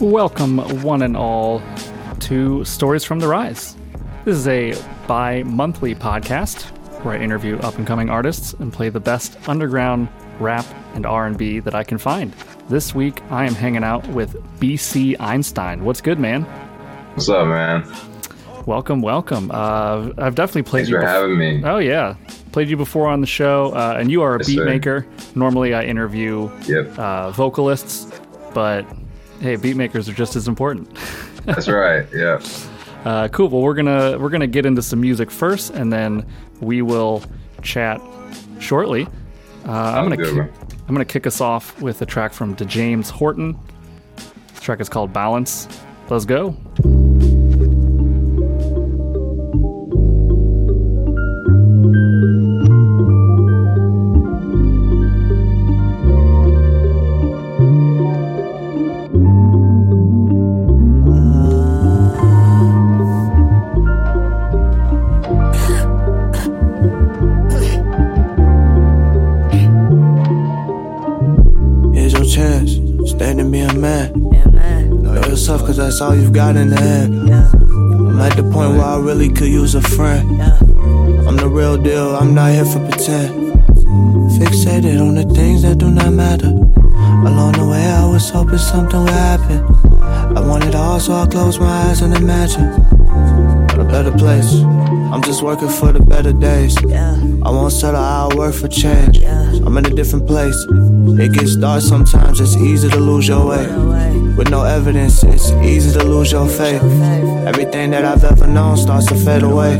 Welcome, one and all, to Stories from the Rise. This is a bi monthly podcast where I interview up and coming artists and play the best underground rap and R&B that I can find. This week I am hanging out with BC Einstein. What's good, man? What's up, man? Welcome, welcome. Uh, I've definitely played Thanks you. for bef- having me. Oh yeah, played you before on the show, uh, and you are a Yes, beat sir. maker. Normally I interview Yep, uh, vocalists, but hey, beat makers are just as important. that's right. Yeah. Uh, cool. Well, we're gonna we're gonna get into some music first, and then we will chat shortly. Uh, I'm gonna ki- I'm gonna kick us off with a track from De James Horton. The track is called Balance. Let's go. Real deal, I'm not here for pretend. Fixated on the things that do not matter. Along the way, I was hoping something would happen. I want it all, so I close my eyes and imagine a better place. I'm just working for the better days. I won't settle, I'll work for change. I'm in a different place. It gets dark sometimes, it's easy to lose your way. With no evidence, it's easy to lose your faith. Everything that I've ever known starts to fade away.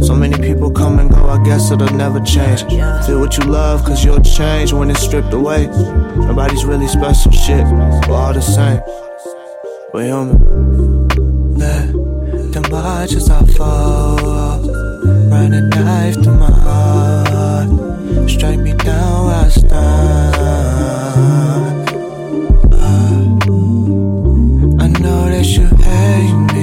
So many people come and go, I guess it'll never change. Feel what you love, cause you'll change when it's stripped away. Nobody's really special shit, we're all the same. We're human. Let them watch as I fall. Run a knife through my heart. Strike me down where I stand. Uh, I know that you hate me.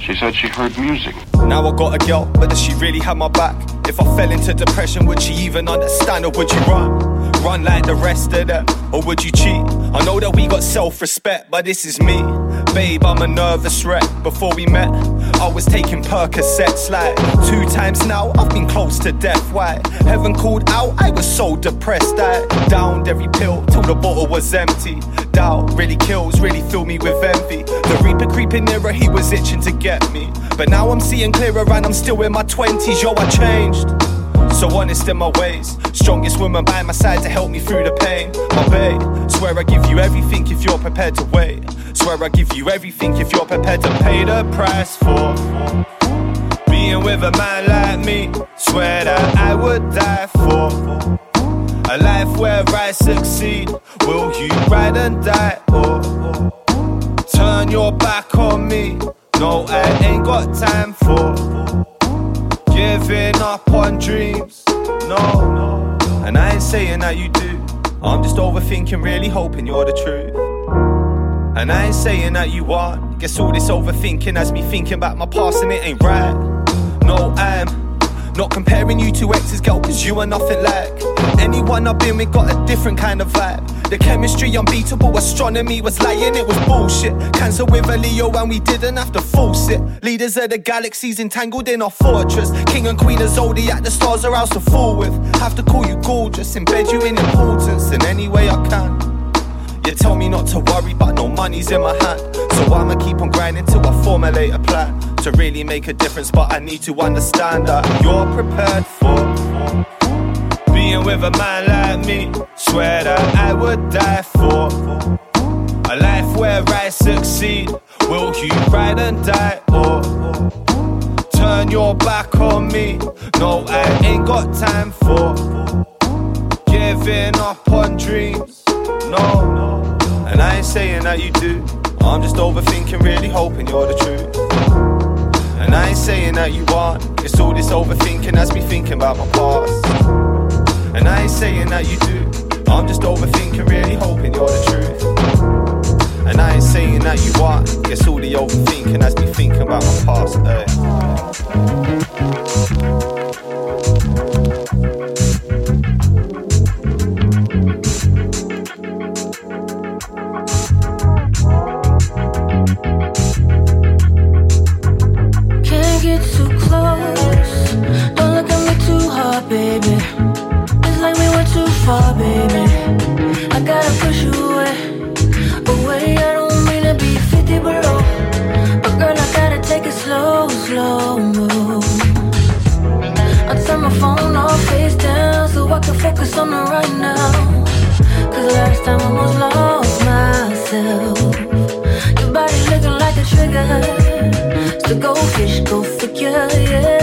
She said she heard music. Now I got a girl, but does she really have my back? If I fell into depression, would she even understand or would you run? Run like the rest of them, or would you cheat? I know that we got self respect, but this is me. Babe, I'm a nervous wreck. Before we met, I was taking Percocets like two times now. I've been close to death. Why? Heaven called out, I was so depressed. I downed every pill till the bottle was empty. Doubt really kills, really fill me with envy. The reaper creeping nearer, he was itching to get me. But now I'm seeing clearer and I'm still in my 20s. Yo, I changed. So honest in my ways. Strongest woman by my side to help me through the pain. My babe, swear I give you everything if you're prepared to wait. Swear I give you everything if you're prepared to pay the price for being with a man like me. Swear that I would die for a life where I succeed. Will you ride and die or turn your back on me? No, I ain't got time for giving up on dreams. No, and I ain't saying that you do. I'm just overthinking, really hoping you're the truth. And I ain't saying that you aren't. Guess all this overthinking has me thinking about my past and it ain't right. No, I'm not comparing you to exes, girl, cause you are nothing like anyone I've been with. Got a different kind of vibe. The chemistry unbeatable, astronomy was lying, it was bullshit. Cancer with a Leo, and we didn't have to force it. Leaders of the galaxies entangled in our fortress. King and queen of zodiac, the stars are ours to fool with. Have to call you gorgeous, embed you in importance in any way I can. You tell me not to worry, but no money's in my hand. So I'ma keep on grinding till I formulate a plan to really make a difference. But I need to understand that you're prepared for being with a man like me. Swear that I would die for a life where I succeed. Will you ride and die or turn your back on me. No, I ain't got time for giving up on dreams. No, and I ain't saying that you do. I'm just overthinking, really hoping you're the truth. And I ain't saying that you aren't. It's all this overthinking that's me thinking about my past. And I ain't saying that you do. I'm just overthinking, really hoping you're the truth. And I ain't saying that you are. It's all the overthinking that's me thinking about my past. Can't far, baby. I gotta push you away. Away, I don't mean to be 50 below. Oh, but girl, I gotta take it slow, slow move. I turn my phone off face down so I can focus on the right now. Cause last time I almost lost myself. Your body looking like a trigger. So go fish, go figure, yeah.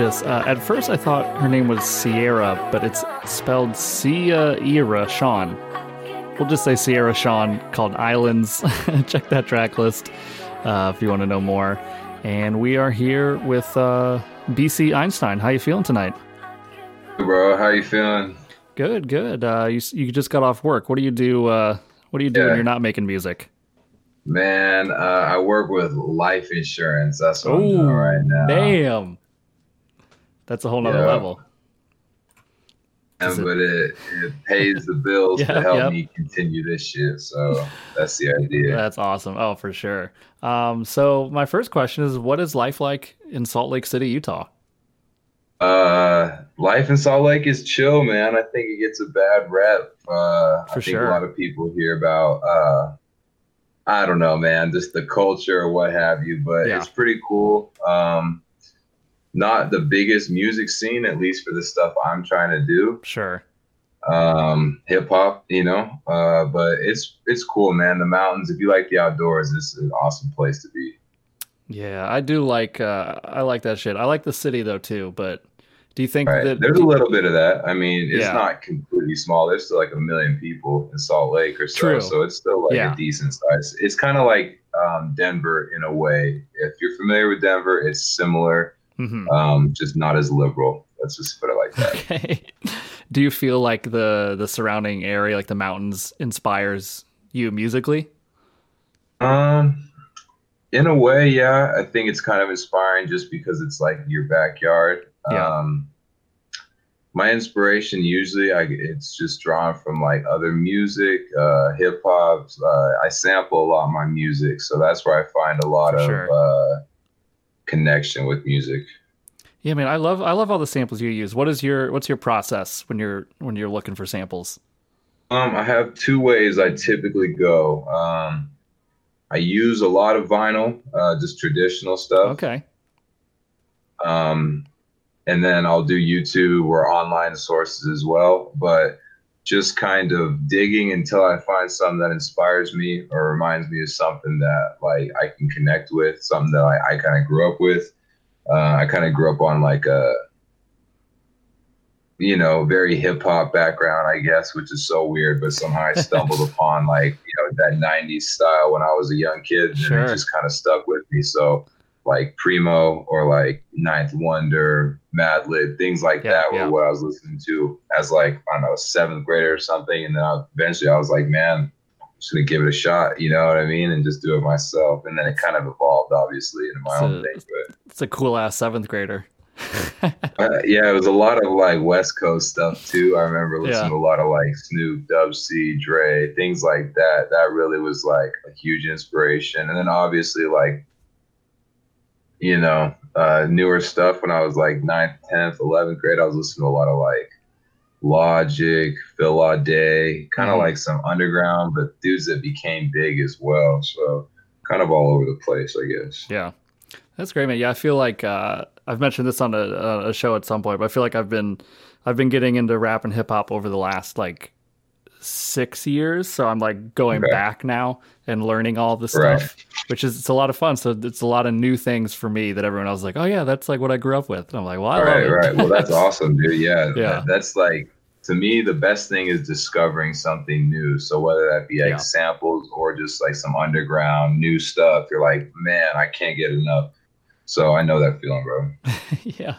Gorgeous. Uh, at first, I thought her name was Sierra, but it's spelled Sierra Sean. We'll just say Sierra Sean called Islands. Check that track list uh, if you want to know more. And we are here with uh, BC Einstein. How you feeling tonight? Bro, how you feeling? Good, good. Uh, you you just got off work. What do you do? Uh, what do you do when you're not making music? Man, uh, I work with life insurance. That's what I'm doing right now. damn. That's a whole nother Yeah. level. It- but it, it pays the bills Yeah, to help yep. me continue this shit. So that's the idea. That's awesome. Oh, for sure. Um, so my first question is, what is life like in Salt Lake City, Utah? Uh, life in Salt Lake is chill, man. I think it gets a bad rep. Uh, I For think sure. a lot of people hear about, uh, I don't know, man, just the culture or what have you, but Yeah. it's pretty cool. Um, not the biggest music scene, at least for the stuff I'm trying to do. Sure. Um, hip hop, you know, uh, but it's it's cool, man. The mountains. If you like the outdoors, it's an awesome place to be. Yeah, I do like. Uh, I like that shit. I like the city though too. But do you think Right. that? There's a little bit of that. I mean, it's Yeah. not completely small. There's still like a million people in Salt Lake or so. True. So it's still like Yeah. a decent size. It's kind of like um, Denver in a way. If you're familiar with Denver, it's similar, Mhm. um, just not as liberal. Let's just put it like that. Okay. do you feel like the the surrounding area, like the mountains, inspires you musically? Um, in a way, yeah. I think it's kind of inspiring just because it's like your backyard. Yeah. Um, my inspiration usually, I it's just drawn from like other music, uh, hip hop. Uh, I sample a lot of my music, so that's where I find a lot For of sure. uh, connection with music. Yeah, man. I love I love all the samples you use. What is your what's your process when you're when you're looking for samples? Um, I have two ways I typically go. Um, I use a lot of vinyl, uh, just traditional stuff. Okay. Um, and then I'll do YouTube or online sources as well. But just kind of digging until I find something that inspires me or reminds me of something that like I can connect with, something that I, I kind of grew up with. Uh, I kind of grew up on like a you know, very hip hop background, I guess, which is so weird, but somehow I stumbled upon like, you know, that 90s style when I was a young kid and Sure. it just kind of stuck with me. So, like Primo or like Ninth Wonder, Madlib, things like Yeah, that were yeah. what I was listening to as like, I don't know, seventh grader or something. And then I, eventually I was like, man, I'm just to give it a shot, you know what I mean? And just do it myself. And then it kind of evolved, obviously, into my So- own thing. But It's a cool ass seventh grader. uh, yeah, it was a lot of like West Coast stuff too. I remember listening Yeah. to a lot of like Snoop, Dub C, Dre, things like that. That really was like a huge inspiration. And then obviously like, you know, uh, newer stuff when I was like 9th, 10th, 11th grade, I was listening to a lot of like Logic, Phil Ade, kind of Mhm. like some underground, but dudes that became big as well. So kind of all over the place, I guess. Yeah, that's great, man. Yeah, I feel like uh, I've mentioned this on a, a show at some point, but I feel like I've been I've been getting into rap and hip hop over the last like six years. So I'm like going Okay. back now and learning all this Right. Which is it's a lot of fun. So it's a lot of new things for me that everyone else is like, oh yeah, that's like what I grew up with. And I'm like, well, I love right, it. right. Well, that's awesome, dude. Yeah, Yeah. that- that's like to me the best thing is discovering something new. So whether that be like Yeah. samples or just like some underground new stuff, you're like, man, I can't get enough. So I know that feeling, bro. yeah.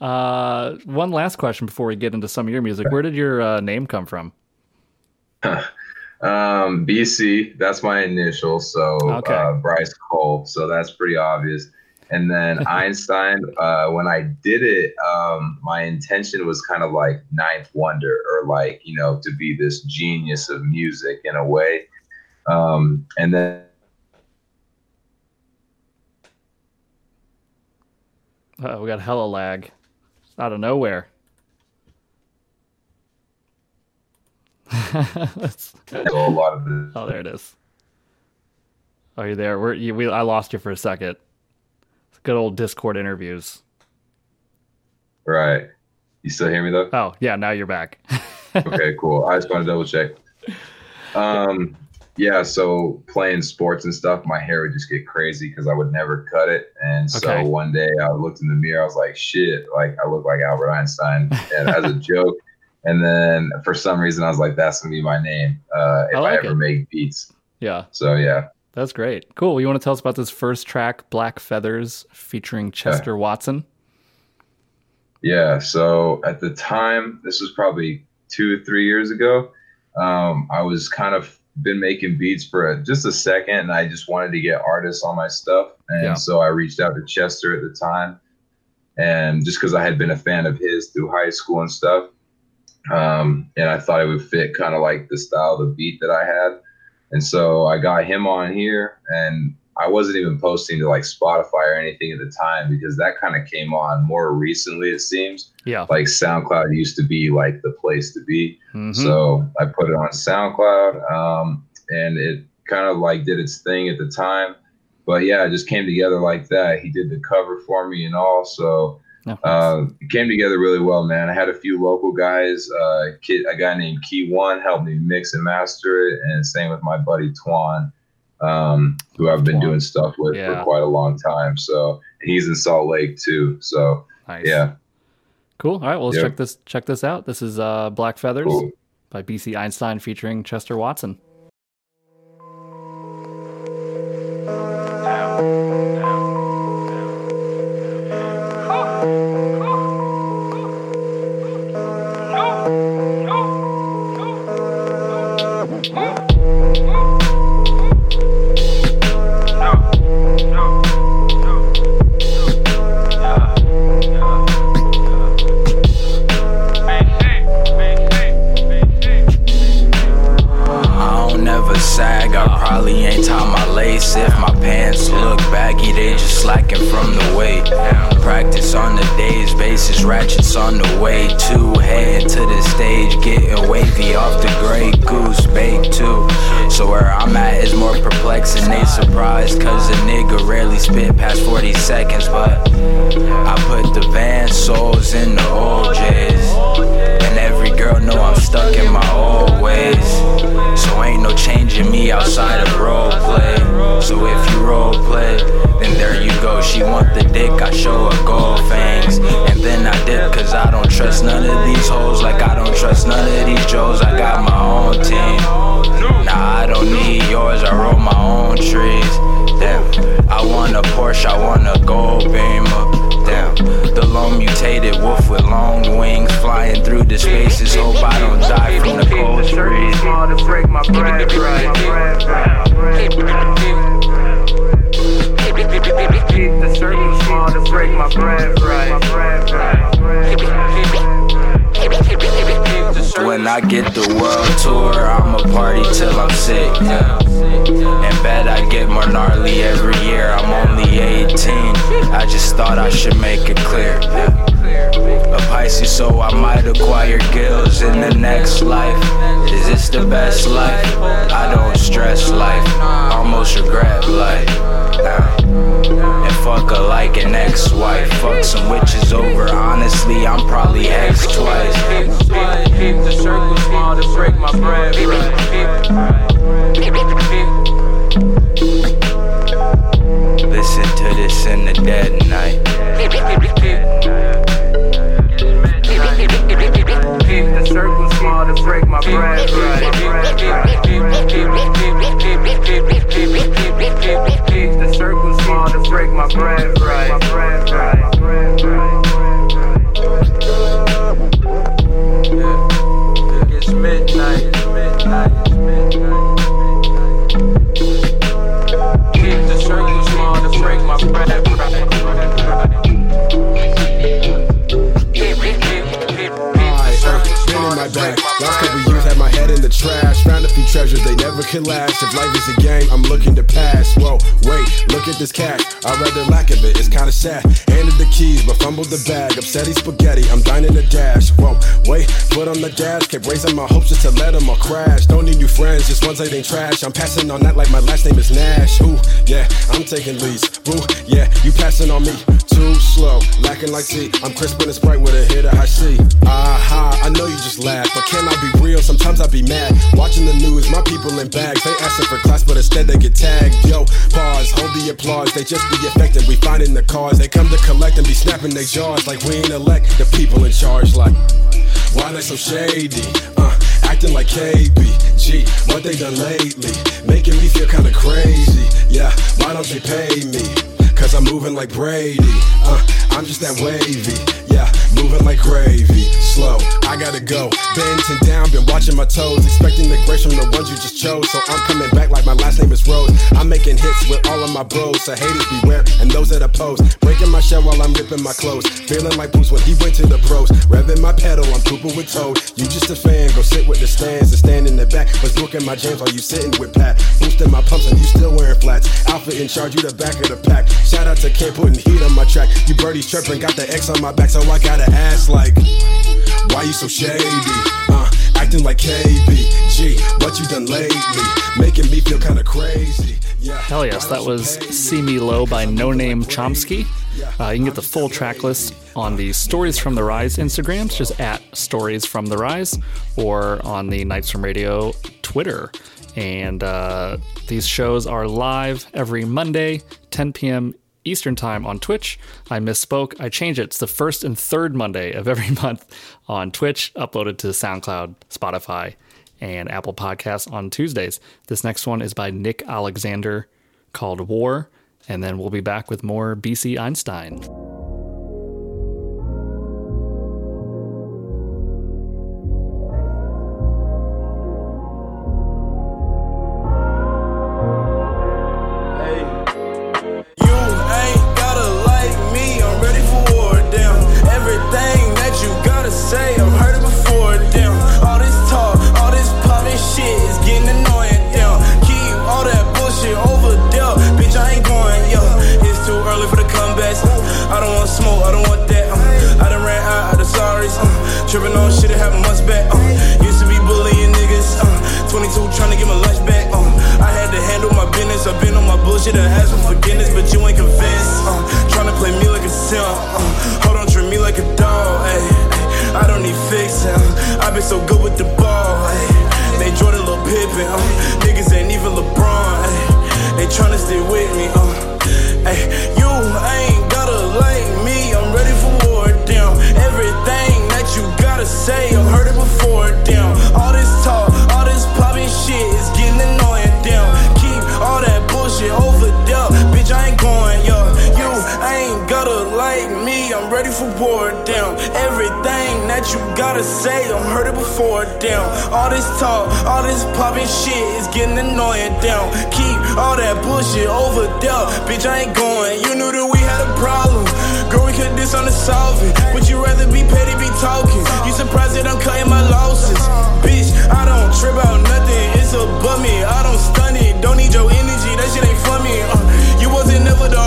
Uh, one last question before we get into some of your music. Where did your uh, name come from? Um, BC, that's my initial. So Okay. uh, Bryce Cole. So that's pretty obvious. And then Einstein, uh, when I did it, um, my intention was kind of like Ninth Wonder or like, you know, to be this genius of music in a way. Um, and then Uh, we got hella lag out of nowhere. That's- a lot of the oh, there it is. Are you there? We're, you, we, I lost you for a second. Good old Discord interviews. right. You still hear me though? Oh, yeah, now you're back. okay, cool. I just want to double check. Um, yeah, so playing sports and stuff, my hair would just get crazy because I would never cut it. And so Okay. one day I looked in the mirror, I was like, shit, like I look like Albert Einstein and as a joke. And then for some reason I was like, that's gonna be my name uh, if I I, ever it. make beats. yeah, So yeah. that's great. Cool. You want to tell us about this first track, Black Feathers, featuring Chester Watson? Yeah. So at the time, this was probably two three years ago. Um, I was kind of been making beats for a, just a second, and I just wanted to get artists on my stuff, and Yeah. so I reached out to Chester at the time, and just because I had been a fan of his through high school and stuff, um, and I thought it would fit kind of like the style of the beat that I had, and so I got him on here, and I wasn't even posting to like Spotify or anything at the time because that kind of came on more recently, it seems. Yeah. Like SoundCloud used to be like the place to be. Mhm. So I put it on SoundCloud, um, and it kind of like did its thing at the time. But yeah, it just came together like that. He did the cover for me and all, so No, uh, it came together really well, man. I had a few local guys. Uh, kid, a guy named Key One helped me mix and master it, and same with my buddy Twan, um, who I've been Twan. doing stuff with Yeah. for quite a long time. So he's in Salt Lake too. So nice. yeah, Cool. All right. Well, let's Yeah. check this check this out. This is uh, Black Feathers cool. by BC Einstein featuring Chester Watson. baggy. Ain't tie my lace if my pants look baggy. They just slacking from the weight. Practice on the days, basis, ratchets on the way. Two head to the stage, getting wavy off the gray goose bake too. So where I'm at is more perplexing. They surprised, cause a nigga rarely spit past 40 seconds. But I put the van souls in the old J's. And every girl know I'm stuck in my old ways. So ain't no changing me outside of role play. So if you role play, then there you go. She want the dick, I show her gold fangs. And then I dip, cause I don't trust none of these hoes. Like I don't trust none of these Joes. I got my own team. Nah, I don't need yours, I roll my own trees. Damn, I want a Porsche, I want a gold beamer. Damn, the lone mutated wolf with long wings flying through the spaces. Hope I don't die from the cold breeze. Small to break my bread Keep the circle small to break my bread When I get the world tour, I'ma party till I'm sick. Yeah. And bet I get more gnarly every year. I'm only 18. I just thought I should make it clear. A Pisces, so I might acquire gills in the next life. Is this the best life? I don't stress life, almost regret life. And fuck her like an ex-wife. Fuck some witches over. Honestly, I'm probably ex twice. My bread Listen last. If life is a game, I'm looking to pass. Whoa, wait, look at this cash. I'd rather lack of it, it's kinda sad. The keys, but fumbled the bag. Upsetty spaghetti, I'm dining the dash. Whoa, wait, foot on the gas. Kept raising my hopes just to let them all crash. Don't need new friends, just ones that ain't trash. I'm passing on that like my last name is Nash. Ooh, yeah, I'm taking leads. Ooh, yeah, you passing on me. Too slow, lacking like tea. I'm crisp and Sprite with a hit of high C. Aha, I know you just laugh, but can I be real? Sometimes I be mad. Watching the news, my people in bags. They asking for class, but instead they get tagged. Yo, pause, hold the applause. They just be affected. We find in the cars. They come to collect and be snapping their jaws like we ain't elect the people in charge. Like, why they so shady? Uh, acting like KB. G, what they done lately? Making me feel kinda crazy. Yeah, why don't they pay me? Cause I'm moving like Brady. Uh, I'm just that wavy. Yeah, moving like gravy. Slow, I gotta go. Bending down, been watching my toes. Expecting the grace from the ones you just chose. So I'm coming back like my last name is Rose. I'm making hits with all of my bros. So haters beware, and those that oppose. Breaking my shell while I'm ripping my clothes. Feeling like Bruce when he went to the pros. Revving my pedal, I'm pooping with Toad. You just a fan, go sit with the stands and stand in the back. Was booking my jams while you sitting with Pat. Boosting my pumps and you still wearing flats. Alpha in charge, you the back of the pack. Shout out to Kid putting heat on my track. You birdies chirping, got the X on my back, so I gotta ask like, why you so shady? Uh, acting like KB. G, what you done lately? Making me feel kinda crazy. Hell yes, that was See Me Low by No Name Chomsky. Uh, you can get the full track list on the Stories from the Rise Instagrams, just at Stories from the Rise, or on the Nights from Radio Twitter. And uh, these shows are live every Monday, 10 p.m. Eastern Time on Twitch. I misspoke. I changed it. It's the first and third Monday of every month on Twitch, uploaded to SoundCloud, Spotify, and Apple Podcasts on Tuesdays. This next one is by Nick Alexander called War. And then we'll be back with more BC Einstein. Say, I'm heard you gotta say. I'm heard it before, damn. All this talk, all this popping shit is getting annoying, down. Keep all that bullshit over there. Bitch, I ain't going. You knew that we had a problem. Girl, we could this on the solving. Would you rather be petty, be talking? You surprised that I'm cutting my losses. Bitch, I don't trip out nothing. It's above me. I don't stun it. Don't need your energy. That shit ain't for me. Uh, you wasn't never the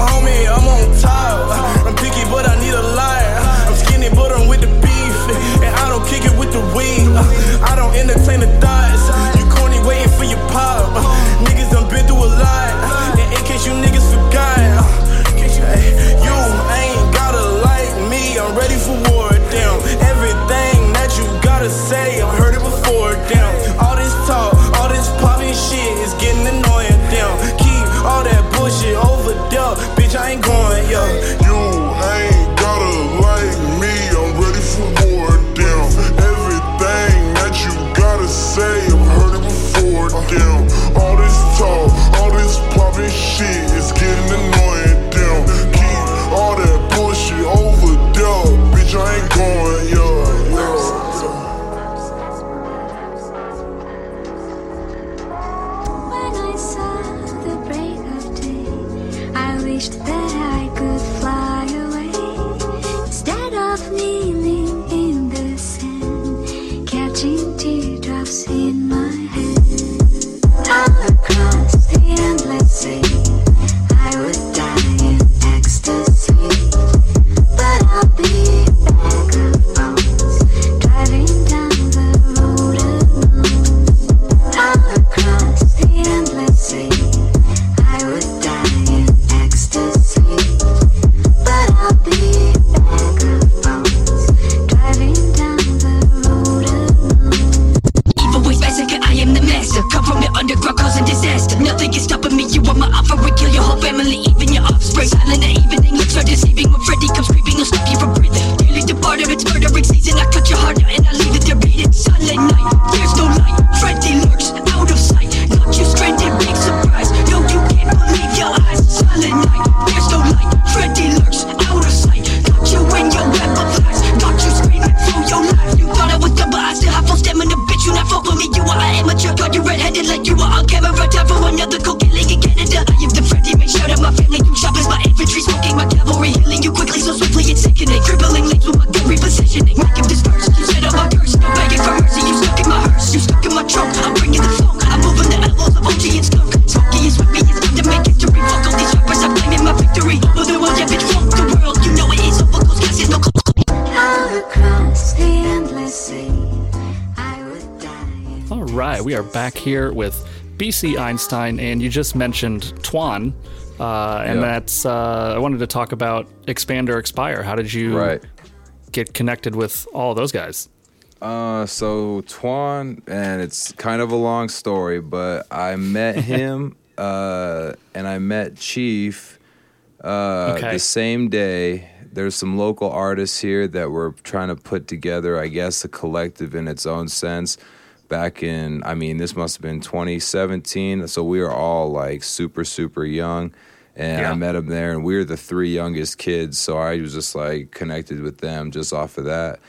here with BC Einstein, and you just mentioned Tuan, uh, and that's uh, I wanted to talk about Expand or Expire. How did you right. get connected with all those guys? Uh, so Tuan, and it's kind of a long story, but I met him uh, and I met Chief uh, okay. the same day. There's some local artists here that were trying to put together, I guess, a collective in its own sense back in, I mean, this must have been 2017. So we were all like super, super young. And yeah. I met him there, and we were the three youngest kids. So I was just like connected with them just off of that.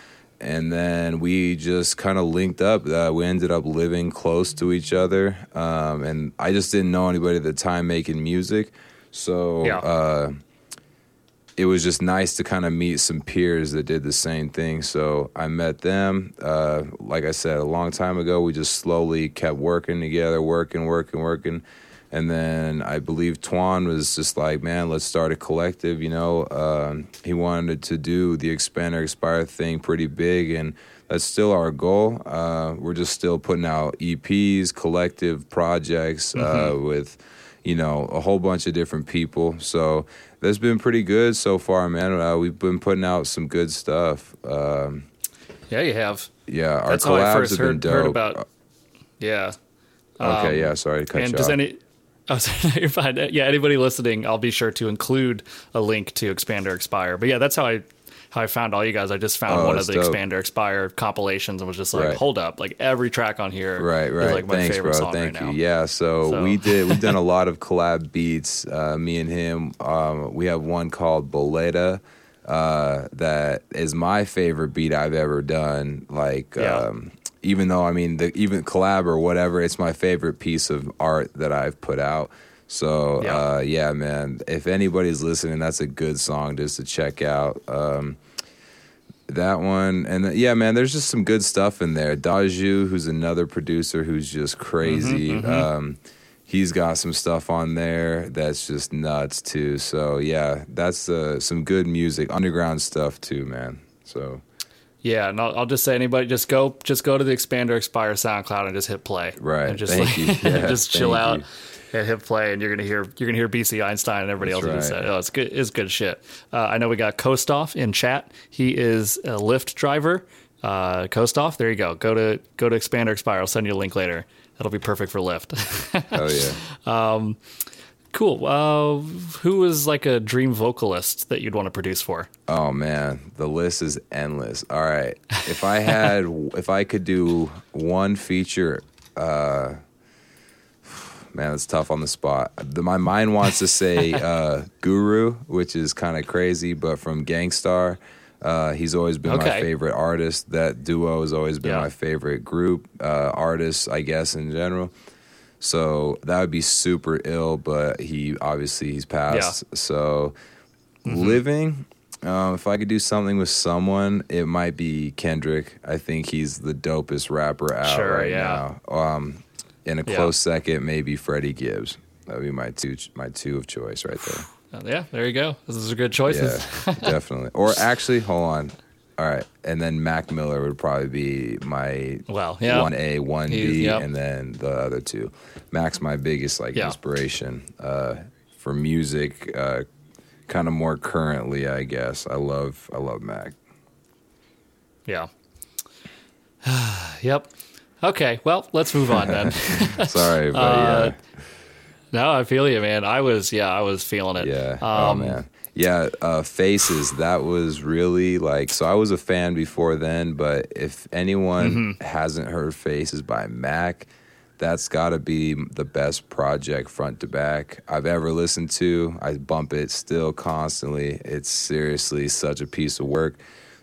And then we just kind of linked up. Uh, we ended up living close to each other. Um, and I just didn't know anybody at the time making music. So, yeah. uh, it was just nice to kind of meet some peers that did the same thing. So I met them. Uh, like I said, a long time ago, we just slowly kept working together, working, working, working. And then I believe Tuan was just like, man, let's start a collective. You know, um, he wanted to do the Expand or Expire thing pretty big. And that's still our goal. Uh, we're just still putting out EPs, collective projects uh, mm-hmm. with you know, a whole bunch of different people. So that's been pretty good so far, man. Uh, we've been putting out some good stuff. Um, Yeah, you have. yeah, our That's how I collabs first have been heard, dope. heard about. Yeah. Okay, Um, yeah, sorry to cut and you does off. any? Oh, sorry, you're fine. Yeah, anybody listening, I'll be sure to include a link to Expand or Expire. But yeah, that's how I how I found all you guys. I just found Oh, one of the dope. Expand or Expire compilations and was just like, Right. hold up, like every track on here Right, right. is like my Thanks, favorite bro. song Thank right you. now. Yeah, so, So- we did. We've done a lot of collab beats. Uh, me and him. Um, we have one called Boleta. Uh, that is my favorite beat I've ever done. Like, Yeah. um, even though I mean, the, even collab or whatever, it's my favorite piece of art that I've put out. So Yeah. uh, yeah, man. If anybody's listening, that's a good song just to check out. Um, that one and th- yeah man there's just some good stuff in there daju who's another producer who's just crazy Mhm, mhm. um he's got some stuff on there that's just nuts too so yeah that's uh, some good music underground stuff too man so Yeah, and I'll, I'll just say anybody just go just go to the Expand or Expire SoundCloud and just hit play. Right. And just Thank like, you. Yeah, just chill out you. And hit play, and you're gonna hear you're gonna hear BC Einstein and everybody That's else right. said, "Oh, it's good. It's good shit." Uh, I know we got Kostoff in chat. He is a Lyft driver. Uh, Kostoff, there you go. Go to go to Expand or Expire. I'll send you a link later. That'll be perfect for Lyft. oh yeah um, cool. Uh, who was like a dream vocalist that you'd want to produce for? Oh man, the list is endless. All right, if I had, if I could do one feature, uh, man, it's tough on the spot. The, my mind wants to say uh, Guru, which is kind of crazy, but from Gang Starr. Uh, he's always been my favorite artist. That duo has always been Yeah. my favorite group, uh, artists, I guess, in general. So that would be super ill, but he obviously he's passed. So Mm-hmm. living, um, if I could do something with someone, it might be Kendrick. I think he's the dopest rapper out Sure, right yeah. now. Um, in a Yeah. close second, maybe Freddie Gibbs. That would be my two my two of choice right there. Uh, yeah, there you go. Those are good choices. Yeah, definitely. Or actually, hold on. All right, and then Mac Miller would probably be my Well, yeah. one A, one B, yep. and then the other two. Mac's my biggest like Yeah. inspiration uh, for music, uh, kind of more currently, I guess. I love I love Mac. Yeah. yep. Okay. Well, let's move on then. Sorry, but Uh, yeah. No, I feel you, man. I was, yeah, I was feeling it. Yeah. Um, oh man. Yeah. Uh, Faces. That was really like. So I was a fan before then, but if anyone Mm-hmm. hasn't heard Faces by Mac, that's got to be the best project front to back I've ever listened to. I bump it still constantly. It's seriously such a piece of work.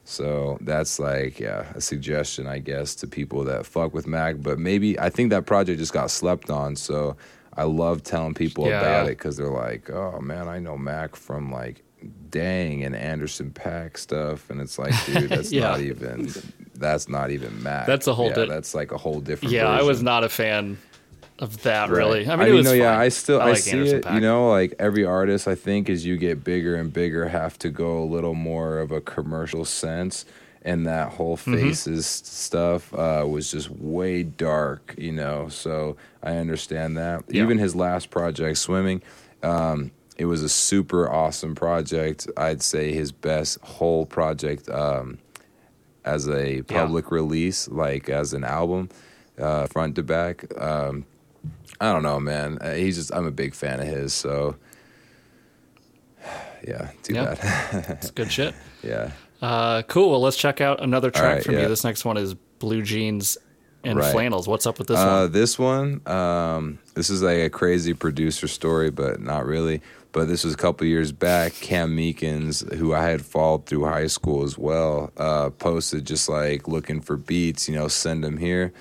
So that's like, yeah, a suggestion, I guess, to people that fuck with Mac. But maybe I think that project just got slept on. So I love telling people Yeah, about it because they're like, oh man, I know Mac from like Dang and Anderson Paak stuff, and it's like, dude, that's Yeah. not even that's not even Mac. That's a whole yeah, di- that's like a whole different. Yeah, I was not a fan of that, Right. really. I mean, it was no, yeah. I still I, like see Anderson it. Paak. You know, like every artist, I think as you get bigger and bigger, have to go a little more of a commercial sense. And that whole Mhm. faces stuff uh, was just way dark, you know. So I understand that. Yeah. Even his last project, swimming, um, it was a super awesome project. I'd say his best whole project um, as a public release, like as an album, uh, front to back. Um, I don't know, man. Uh, he's just I'm a big fan of his, so yeah, too Yeah. bad. it's good shit. yeah. Uh, cool. Well, let's check out another track right, from yeah. you. This next one is Blue Jeans and Right. Flannels. What's up with this uh, one? This one, um, this is like a crazy producer story, but not really. But this was a couple years back. Cam Meekins, who I had followed through high school as well, uh, posted just like looking for beats. You know, send them here.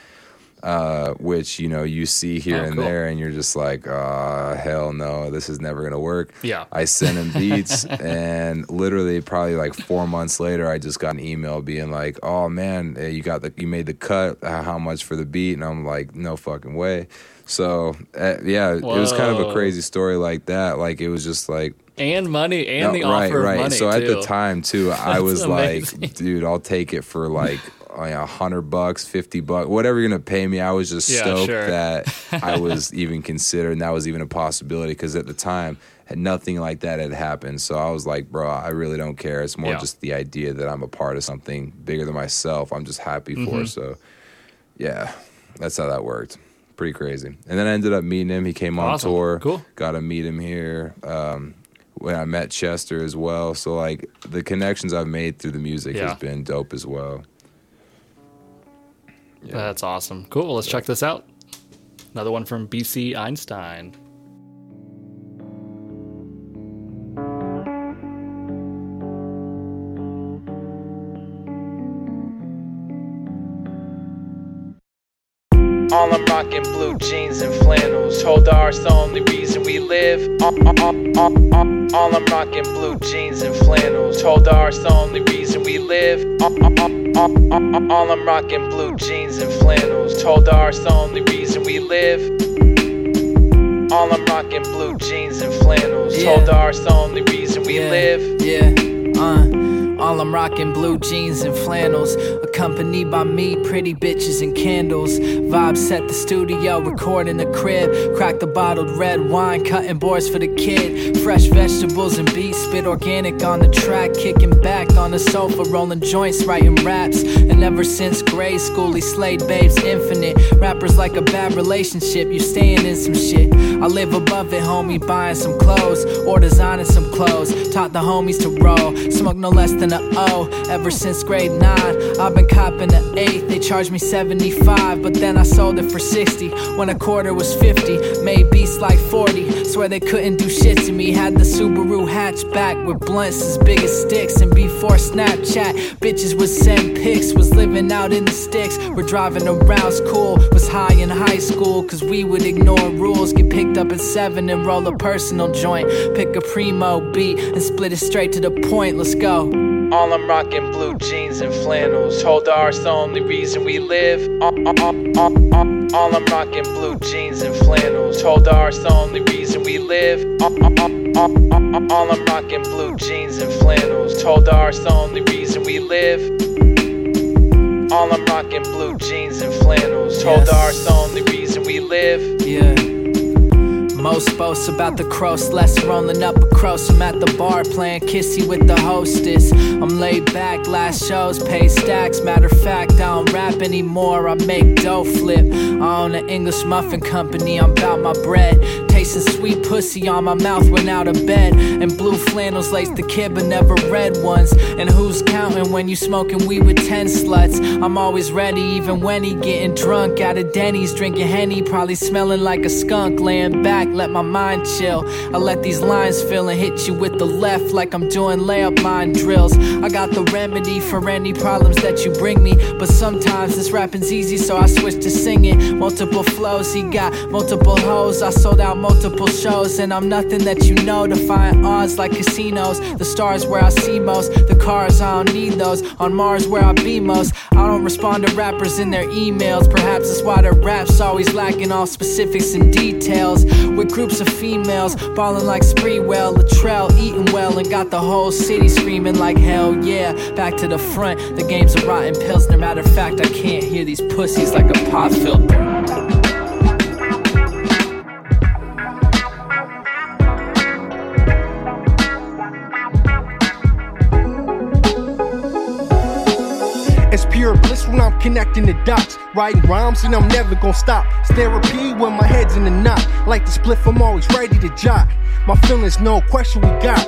Uh, which you know you see here Oh, and cool. there, and you're just like, uh, hell no, this is never gonna work. Yeah. I sent him beats, and literally probably like four months later, I just got an email being like, "Oh man, eh, you got the you made the cut. How much for the beat?" And I'm like, "No fucking way." So uh, yeah, it was kind of a crazy story like that. Like it was just like And money and the no, right, offer right. of money. so at the time too, I was amazing. like, dude, I'll take it for like a hundred bucks, fifty bucks, whatever you're gonna pay me. I was just Yeah, stoked sure. that I was even considered, and that was even a possibility because at the time. Nothing like that had happened, so I was like, "Bro, I really don't care. It's more Yeah. just the idea that I'm a part of something bigger than myself. I'm just happy for." Mhm. So, yeah, that's how that worked. Pretty crazy. And then I ended up meeting him. He came on Awesome. tour. Cool. Got to meet him here. Um, when I met Chester as well. So like the connections I've made through the music Yeah. has been dope as well. That's awesome. Cool. Let's check this out. Another one from BC Einstein. All I'm rocking blue jeans and flannels. Hold ours the only reason we live. All, all, all, all, I'm rocking blue jeans and flannels. Hold ours the only reason we live. All, I'm rocking blue jeans and flannels. Told ours the only reason we live. All I'm rocking blue jeans and flannels. Told ours the only reason we live. Yeah, uh. All I'm rocking blue jeans and flannels, accompanied by me, pretty bitches and candles. Vibes set the studio, record in the crib. Crack the bottled red wine, cutting boards for the kid. Fresh vegetables and beets, spit organic on the track. Kicking back on the sofa, rolling joints, writing raps. And ever since grade school, he slayed babes infinite. Rappers like a bad relationship, you staying in some shit. I live above it, homie, buying some clothes or designing some clothes. Taught the homies to roll, smoke no less than a O. Ever since grade 9, I've been copping an 8. They charged me 75, but then I sold it for 60. When a quarter was 50, made beats like 40. Swear they couldn't do shit to me. Had the Subaru hatchback with blunts as big as sticks. And before Snapchat, bitches would send pics. Was living out in the sticks. We're driving around school. Was high in high school, cause we would ignore rules. Get picked up at 7 and roll a personal joint. Pick a primo beat and split it straight to the point. Let's go. All I'm rocking blue jeans and flannels. Hold ours the only reason we live. All, all, all, all, all, all I'm rocking blue jeans and flannels. Hold ours the only reason we live. All, I'm rocking blue jeans and flannels. Told ours the only reason we live. All I'm rocking blue jeans and flannels. Told Yes. ours the only reason we live. Yeah. Most boasts about the cross, less rolling up a cross. I'm at the bar playing kissy with the hostess. I'm laid back, last shows, pay stacks. Matter of fact, I don't rap anymore, I make dough flip. I own an English muffin company, I'm about my bread. Tasting sweet pussy on my mouth when out of bed. And blue flannels lace the kid, but never red ones. And who's counting when you smoking weed with 10 sluts? I'm always ready, even when he getting drunk. Out of Denny's, drinking Henny, probably smelling like a skunk. Laying back, let my mind chill. I let these lines fill and hit you with the left like I'm doing layup mind drills. I got the remedy for any problems that you bring me. But sometimes this rapping's easy, so I switch to singing. Multiple flows, he got multiple hoes. I sold out multiple shows, and I'm nothing that you know. Defying odds like casinos. The stars where I see most, the cars I don't need those. On Mars where I be most. I don't respond to rappers in their emails. Perhaps that's why their raps always lacking all specifics and details. With groups of females balling like Sprewell, Latrell eating well, and got the whole city screaming like hell yeah. Back to the front, the game's a rotten pills. No matter of fact, I can't hear these pussies like a pop filter. Connecting the dots. Writing rhymes and I'm never gonna stop. It's therapy when my head's in the knot. Like the split, I'm always ready to jot. My feelings, no question we got.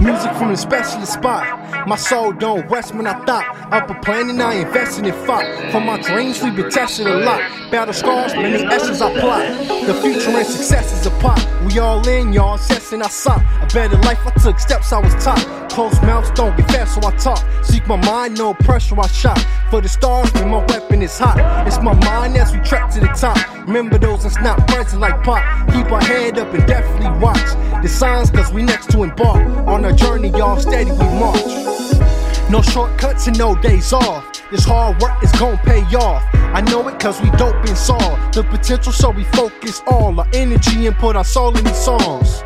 Music from the specialist spot. My soul don't rest when I thought. Up a planning, I invested in fought. For my dreams, we been tested a lot. Battle scars, many S's I plot. The future and success is a pot. We all in, y'all assessing I sought. A better life, I took steps I was taught. Closed mouths don't get fast, so I talk. Seek my mind, no pressure, I shot. For the stars, when my weapon is hot. It's my mind as we trek to the top. Remember those that's not present like pop. Keep our head up and definitely watch the signs, cause we next to embark. On a journey, y'all steady, we march. No shortcuts and no days off. This hard work is gonna pay off. I know it cause we dope and saw the potential, so we focus all our energy and put our soul in these songs.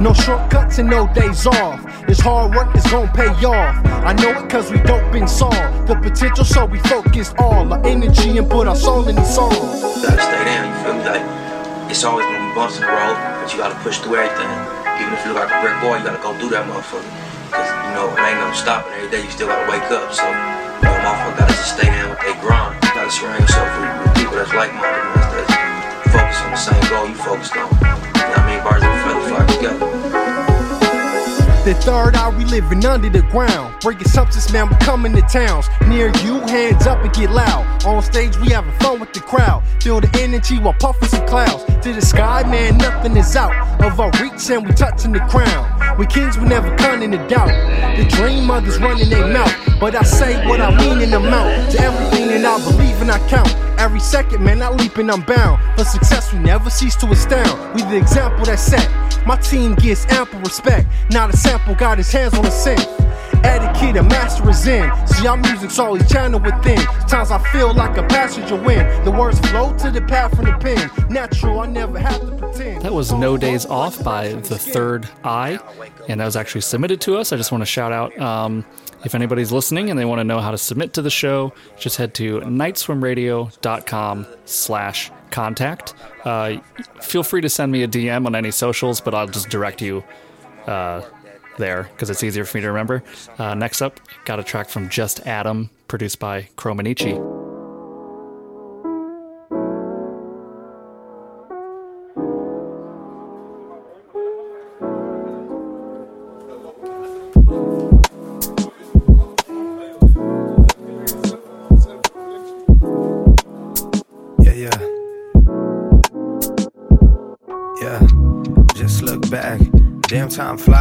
No shortcuts and no days off. This hard work is gonna pay off. I know it cause we dope and saw the potential, so we focus all our energy and put our soul in these songs. gotta stay down, you feel me? Like, it's always gonna be bumps in the road, but you gotta push through everything. Even if you look like a brick wall, you gotta go through that motherfucker. Cause, you know, it ain't no stopping every day, you still gotta wake up. So, you know, motherfucker gotta just stay down with their grind. You gotta surround yourself with, with people that's like-minded, man, that's focused on the same goal you focused on. You know what I mean? Birds of a feather together. The third eye, we living under the ground. Breaking substance, man, we coming to towns. Near you, hands up and get loud. On stage, we having fun with the crowd. Feel the energy while puffing some clouds. To the sky, man, nothing is out of our reach, and we touching the crown. We kings, we never cunning the doubt. The dream others running their mouth. But I say what I mean in the mouth. To everything that I believe and I count. Every second, man, I leap and I'm bound. For success, we never cease to astound. We the example that set. My team gets ample respect. Not a sample, got his hands on the synth. Etiquette, a master is in. See, our music's always channeled within. Times I feel like a passenger wind. The words flow to the path from the pen. Natural, I never have to pretend. That was No Days Off by The Third Eye, and that was actually submitted to us. I just want to shout out um, if anybody's listening and they want to know how to submit to the show, just head to nightswimradio.com slash contact. Uh, feel free to send me a DM on any socials, but I'll just direct you uh, there because it's easier for me to remember. Uh, next up, got a track from Just Adam, produced by Chromanichi. Yeah, yeah. Yeah. Just look back. Damn time flies.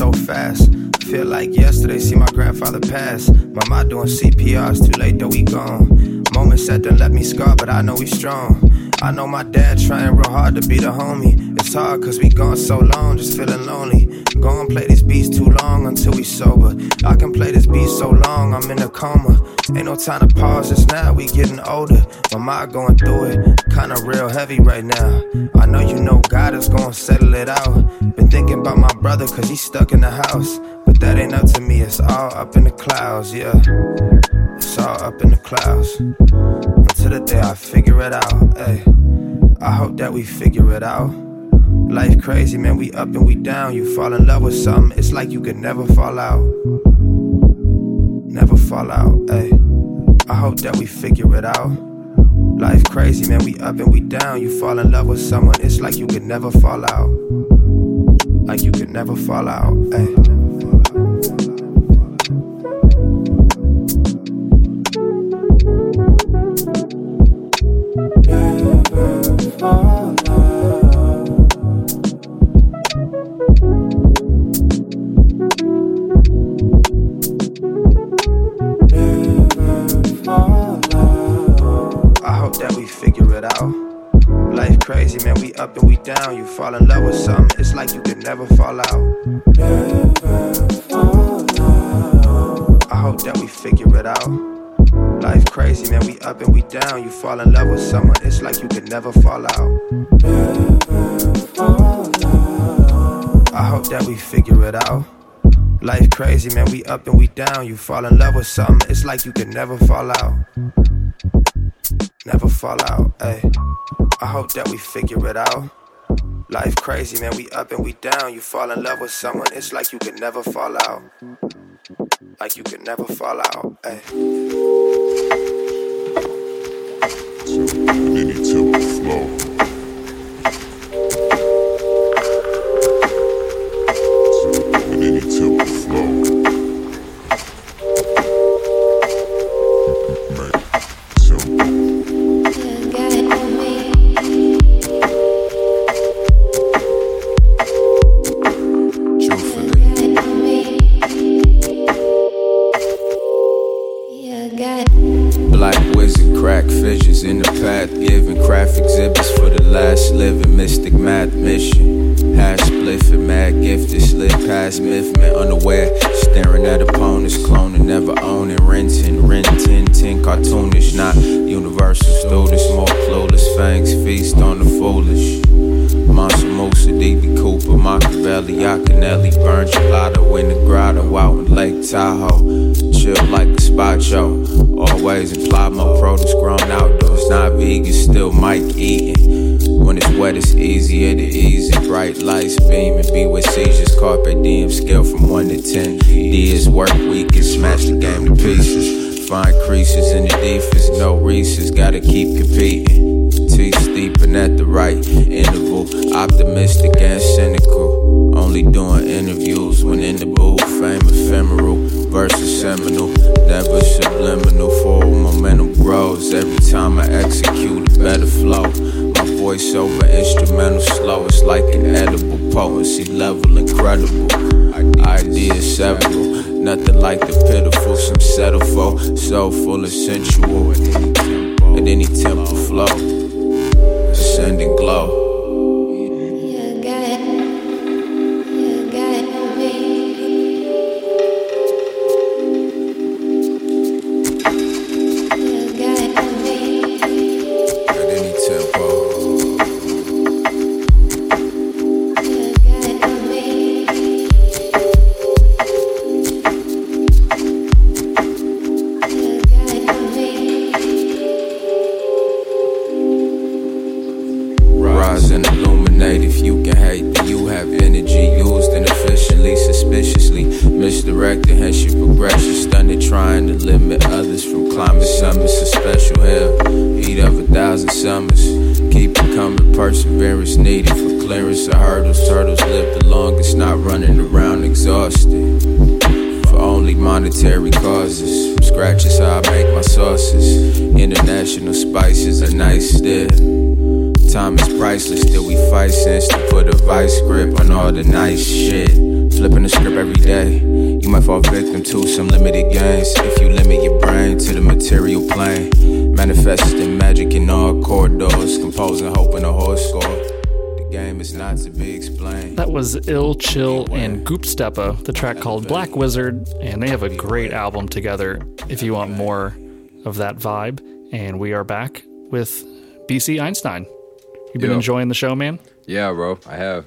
So fast. Feel like yesterday, see my grandfather pass. my Mama doing CPR, it's too late though we gone. Moments that done left me scar, but I know we strong. I know my dad trying real hard to be the homie. It's hard cause we gone so long, just feeling lonely. Go and play these beats too long until we sober. I can play this beat so long, I'm in a coma. Ain't no time to pause, just now we getting older. My mind going through it, kinda real heavy right now. I know you know God is gonna settle it out. Been thinking about my brother cause he's stuck in the house. But that ain't up to me, it's all up in the clouds, yeah. It's all up in the clouds. Until the day I figure it out, hey. I hope that we figure it out. Life crazy, man, we up and we down. You fall in love with something, it's like you could never fall out. Never fall out, hey. I hope that we figure it out. Life crazy, man, we up and we down. You fall in love with someone, it's like you could never fall out. Like you could never fall out, hey. Up and we down. You fall in love with something, it's like you could never fall out. Never fall out. I hope that we figure it out. Life crazy, man, we up and we down. You fall in love with someone, it's like you could never fall out. I hope that we figure it out. Life crazy, man, we up and we down. You fall in love with something, it's like you could never fall out. Never fall out, ayy. I hope that we figure it out. Life crazy, man, we up and we down. You fall in love with someone, it's like you could never fall out. Like you could never fall out, ayy. Mini tip flow. Mini path, Yakinelli, burn gelato in the grotto out in Lake Tahoe. Chill like a spot show. Always imply my produce grown outdoors. Not vegan, still Mike eating. When it's wet, it's easier to ease it. Bright lights beaming, be with seizures. Carpet diem, scale from 1 to 10. D is work week and smash the game to pieces. Find creases in the defense, no Reese's, gotta keep competing. Teeth steeping at the right interval, optimistic and cynical. Only doing interviews when in the booth, fame ephemeral versus seminal, never subliminal. Forward momentum grows every time I execute a better flow. My voiceover instrumental slow, it's like an edible potency level incredible. Ideas several, nothing like the pitiful, some settle for, so full of sensual. At any tempo flow, ascending glow. Perseverance needed for clearance of hurdles. Turtles live the longest, not running around exhausted for only monetary causes. From scratch how I make my sauces. International spices are nice still. Time is priceless, still we fight since to put a vice grip on all the nice shit. Flipping the script every day. You might fall victim to some limited gains if you limit your brain to the material plane. Manifesting magic in all corridors, composing hope in a horse score. The game is not to be explained. That was Ill Chill and Goop Steppa, the track called Black Wizard, and they have a great album together if you want more of that vibe. And we are back with BC Einstein. You've been Yo. enjoying the show, man? Yeah, bro, I have.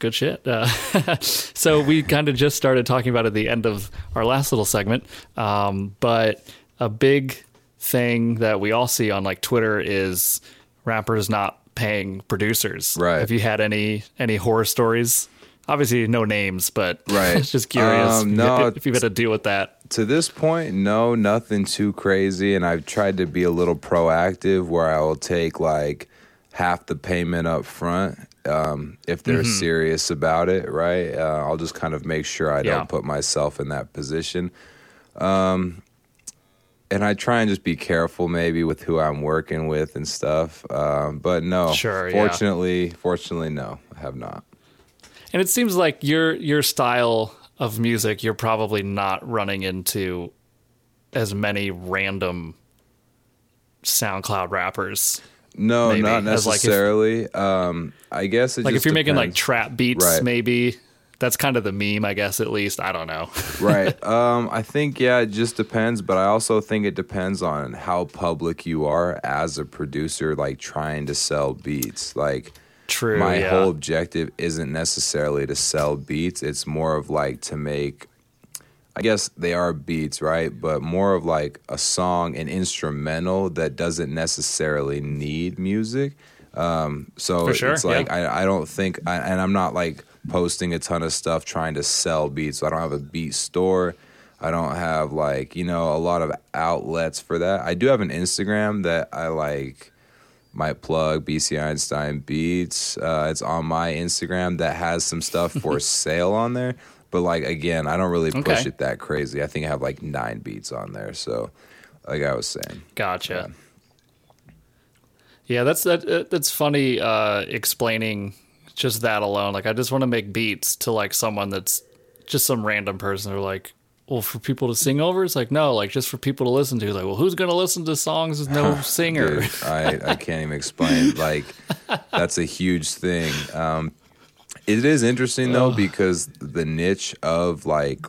Good shit. Uh, so we kind of just started talking about at the end of our last little segment, um, but a big thing that we all see on like Twitter is rappers not paying producers. Right. Have you had any any horror stories? Obviously, no names, but Right. just curious Um, if- no, if you've had to deal with that. To this point, no, nothing too crazy. And I've tried to be a little proactive where I will take like half the payment up front um, if they're Mhm. serious about it, right? Uh, I'll just kind of make sure I Yeah. don't put myself in that position. Um, and I try and just be careful maybe with who I'm working with and stuff. Um, but no, Sure, yeah. fortunately, fortunately, no, I have not. And it seems like your your style of music, you're probably not running into as many random SoundCloud rappers. No, maybe, not as, like, if- necessarily. um, I guess it like if you're making like trap beats, Right. maybe that's kind of the meme, I guess. At least I don't know. right. Um, I think yeah, it just depends, but I also think it depends on how public you are as a producer, like trying to sell beats. Like, True, My yeah. whole objective isn't necessarily to sell beats. It's more of like to make. I guess they are beats, right? But more of like a song, an instrumental that doesn't necessarily need music. Um, so sure, it's like yeah. I, I don't think, I, and I'm not like posting a ton of stuff trying to sell beats. I don't have a beat store. I don't have like you know a lot of outlets for that. I do have an Instagram that I like might plug BC Einstein Beats. Uh, it's on my Instagram that has some stuff for sale on there. But like again, I don't really push Okay. it that crazy. I think I have like nine beats on there. So, like I was saying, Gotcha. Yeah, that's that, that's funny. Uh, explaining just that alone, like I just want to make beats to like someone that's just some random person who like well, for people to sing over? It's like, no, like just for people to listen to. Like, well, who's going to listen to songs with no singer? Dude, I, I can't even explain. Like, that's a huge thing. Um, it is interesting though because the niche of like,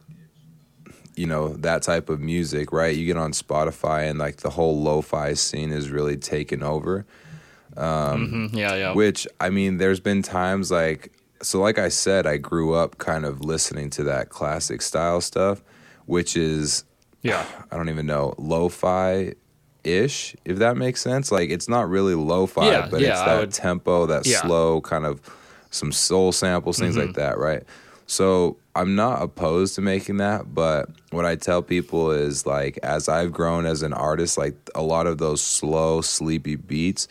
you know, that type of music, right? You get on Spotify and like the whole lo-fi scene is really taken over. Um, Mhm, yeah, yeah. Which I mean, there's been times like, so like I said, I grew up kind of listening to that classic style stuff, which is yeah, I don't even know lo-fi ish, if that makes sense. Like it's not really lo-fi, Yeah, but yeah, it's that would- tempo, that Yeah. slow kind of some soul samples, things Mhm. like that, right? So I'm not opposed to making that, but what I tell people is like as I've grown as an artist, like a lot of those slow, sleepy beats,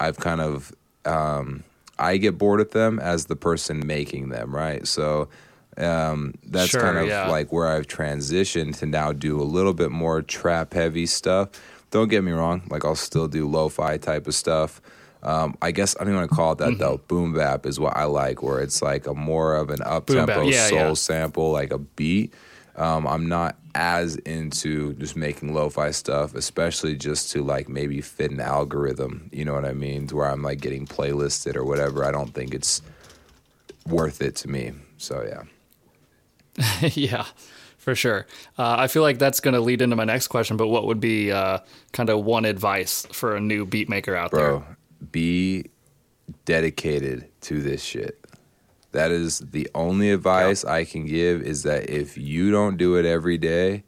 I've kind of um I get bored with them as the person making them, right? So um, that's Sure, kind of yeah. like where I've transitioned to now do a little bit more trap heavy stuff. Don't get me wrong, like I'll still do lo-fi type of stuff. Um, I guess I don't want to call it that Mm-hmm. though. Boom bap is what I like, where it's like a more of an up tempo yeah, soul yeah. sample, like a beat. Um, I'm not as into just making lo-fi stuff, especially just to like maybe fit an algorithm. You know what I mean? To where I'm like getting playlisted or whatever. I don't think it's worth it to me. So yeah. yeah, for sure. Uh, I feel like that's going to lead into my next question. But what would be uh, kind of one advice for a new beat maker out bro there? be dedicated to this shit that is the only advice i can give is that if you don't do it every day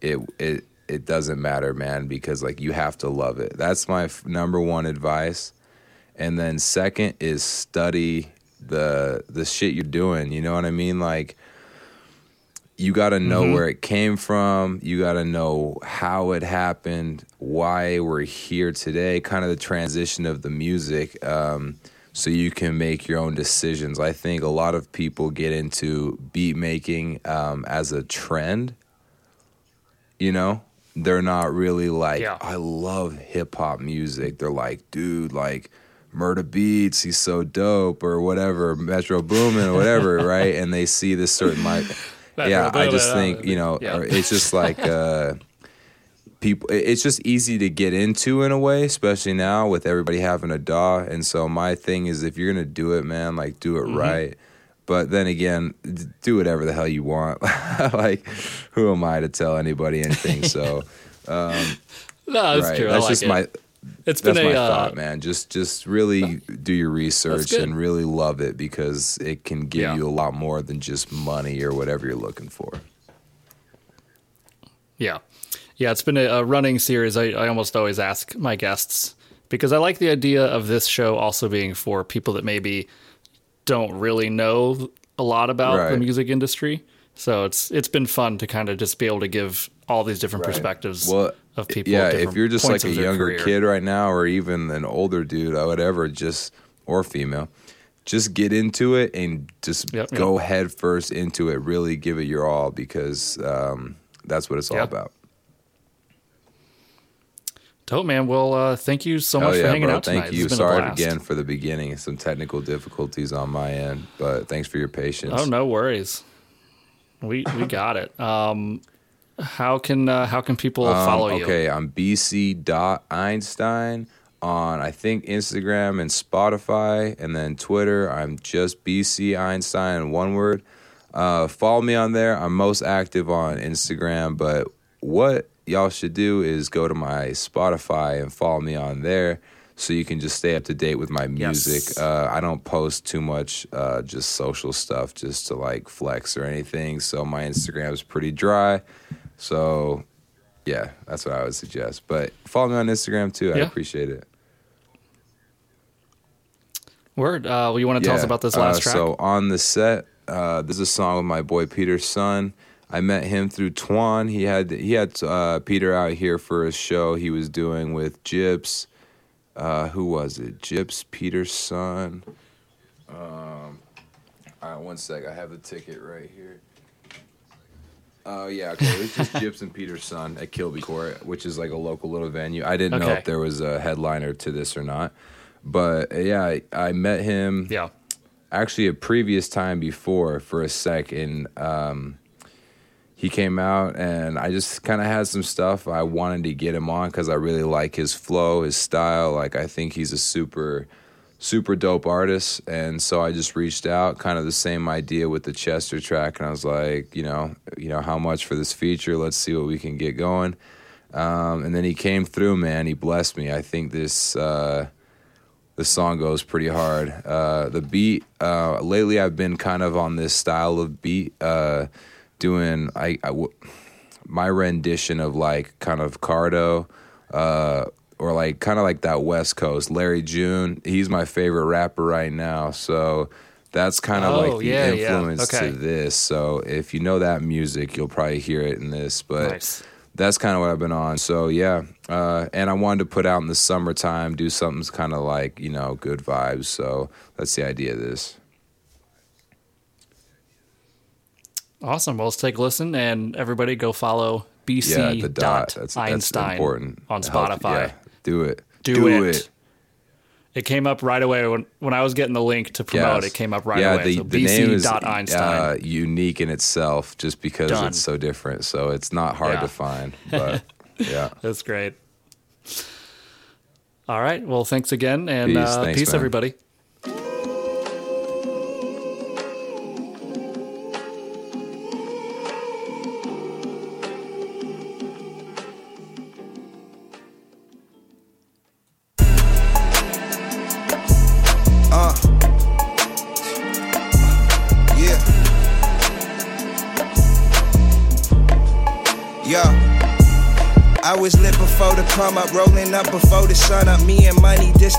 it it it doesn't matter man because like you have to love it that's my f- number one advice and then second is study the the shit you're doing you know what i mean like you got to know Mhm. where it came from. You got to know how it happened, why we're here today, kind of the transition of the music, um, so you can make your own decisions. I think a lot of people get into beat making um, as a trend. You know, they're not really like, I love hip hop music. They're like, dude, like. Murda Beatz, he's so dope, or whatever, Metro Boomin, or whatever, right? And they see this certain like, yeah, I just think you know, yeah. it's just like uh, people. It's just easy to get into in a way, especially now with everybody having a DAW. And so my thing is, if you're gonna do it, man, like do it Mhm. right. But then again, do whatever the hell you want. like, who am I to tell anybody anything? So, um, No, that's right. true. That's like just it. my. It's that's been a, my uh, thought, man. Just, just really do your research and really love it because it can give Yeah. you a lot more than just money or whatever you're looking for. Yeah. Yeah, it's been a, a running series. I, I almost always ask my guests because I like the idea of this show also being for people that maybe don't really know a lot about the music industry. So it's it's been fun to kind of just be able to give all these different Right. perspectives Well, of people. Yeah, if you're just like a younger career. kid right now, or even an older dude, or whatever, just or female, just get into it and just Yep, go yep. head first into it. Really give it your all because um, that's what it's all about. Dope, man. Well, uh, thank you so Hell much yeah, for hanging bro. out Thank tonight. you. This has Sorry again for the beginning. Some technical difficulties on my end, but thanks for your patience. Oh, no worries. We we got it. Um, how can uh, how can people Um, follow you? Okay, I'm BC dot Einstein on I think Instagram and Spotify, and then Twitter. I'm just BC Einstein, one word. Uh, follow me on there. I'm most active on Instagram, but what y'all should do is go to my Spotify and follow me on there. So you can just stay up to date with my music. Uh, I don't post too much, uh, just social stuff, just to like flex or anything. So my Instagram is pretty dry. So yeah, that's what I would suggest. But follow me on Instagram too. I appreciate it. Word. Uh, well, you want to tell us about this last uh, track? So on the set, uh, is a song with my boy Peter's son. I met him through Twan. He had he had uh, Peter out here for a show he was doing with Jips. Uh, who was it? Jips, Peter's son. Um, all right, one sec. I have the ticket right here. Oh yeah, okay. It was just Jips and Peter's son at Kilby Court, which is like a local little venue. I didn't know if there was a headliner to this or not, but uh, yeah, I, I met him. Yeah, actually a previous time before for a sec, and um, he came out and I just kind of had some stuff I wanted to get him on because I really like his flow, his style. Like I think he's a super, super dope artist, and so I just reached out, kind of the same idea with the Chester track, and I was like, you know, you know, how much for this feature? Let's see what we can get going. Um, and then he came through, man. He blessed me. I think this. Uh, the song goes pretty hard. Uh, the beat uh, lately, I've been kind of on this style of beat, uh, doing I, I w- my rendition of like kind of Cardo, uh, or like kind of like that West Coast Larry June. He's my favorite rapper right now, so that's kind of Oh, like the yeah, yeah. influence Okay. to this. So if you know that music, you'll probably hear it in this, but Nice. that's kind of what I've been on. So yeah, uh, and I wanted to put out in the summertime, do something kind of like you know good vibes. So that's the idea of this. Awesome. Well, let's take a listen, and everybody go follow BC yeah, the dot. That's, Einstein that's important. on Spotify. yeah, do it. Do, it. it. came up right away when, when I was getting the link to promote. Yes. It came up right yeah, away. The, so the BC name is dot Einstein. uh, unique in itself, just because Done. it's so different. So it's not hard Yeah. to find. But yeah, That's great. All right. Well, thanks again, and Peace. uh, Thanks, peace, everybody. Sun up. Me and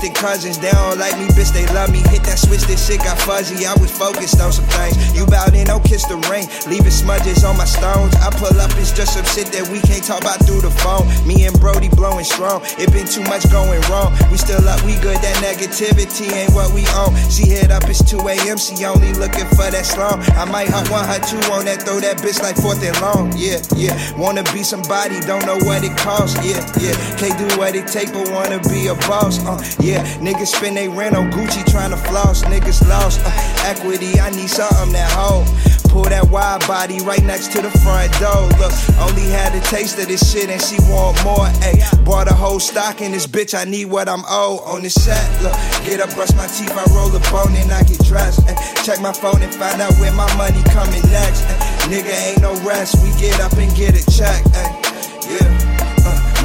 distant cousins. They don't like me, bitch, they love me. Hit that switch, this shit got fuzzy. I was focused on some things. You bout in, don't kiss the ring. Leaving smudges on my stones. I pull up, it's just some shit that we can't talk about through the phone. Me and Brody blowing strong. It been too much going wrong. We still up, we good. That negativity ain't what we own. She hit up, it's 2 a.m. She only looking for that slum. I might hot one, hot two on that, throw that bitch like fourth and long. Yeah, yeah. Wanna be somebody, don't know what it costs. Yeah, yeah. Can't do what it take, but wanna be a boss. Uh, yeah, niggas spend they rent on Gucci trying to floss. Niggas lost uh, equity. I need something that hold. Pull that wide body right next to the front door. Look, only had a taste of this shit and she want more. Ayy, bought a whole stock in this bitch. I need what I'm owed on this set. Look, get up, brush my teeth, I roll a bone and I get dressed. Ayy, check my phone and find out where my money coming next. Ayy, nigga ain't no rest. We get up and get a check. Ayy, yeah.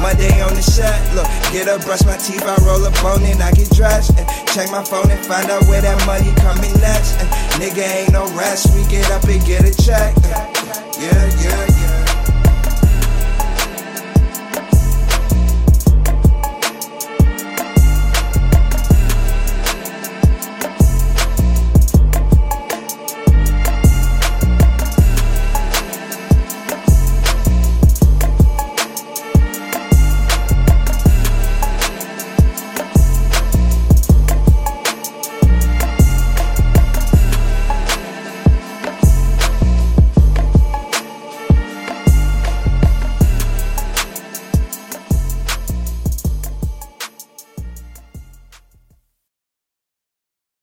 Monday on the set. look, get up, brush my teeth, I roll a bone and I get dressed. And check my phone and find out where that money coming next. And nigga ain't no rest, we get up and get a check. Yeah, yeah, yeah.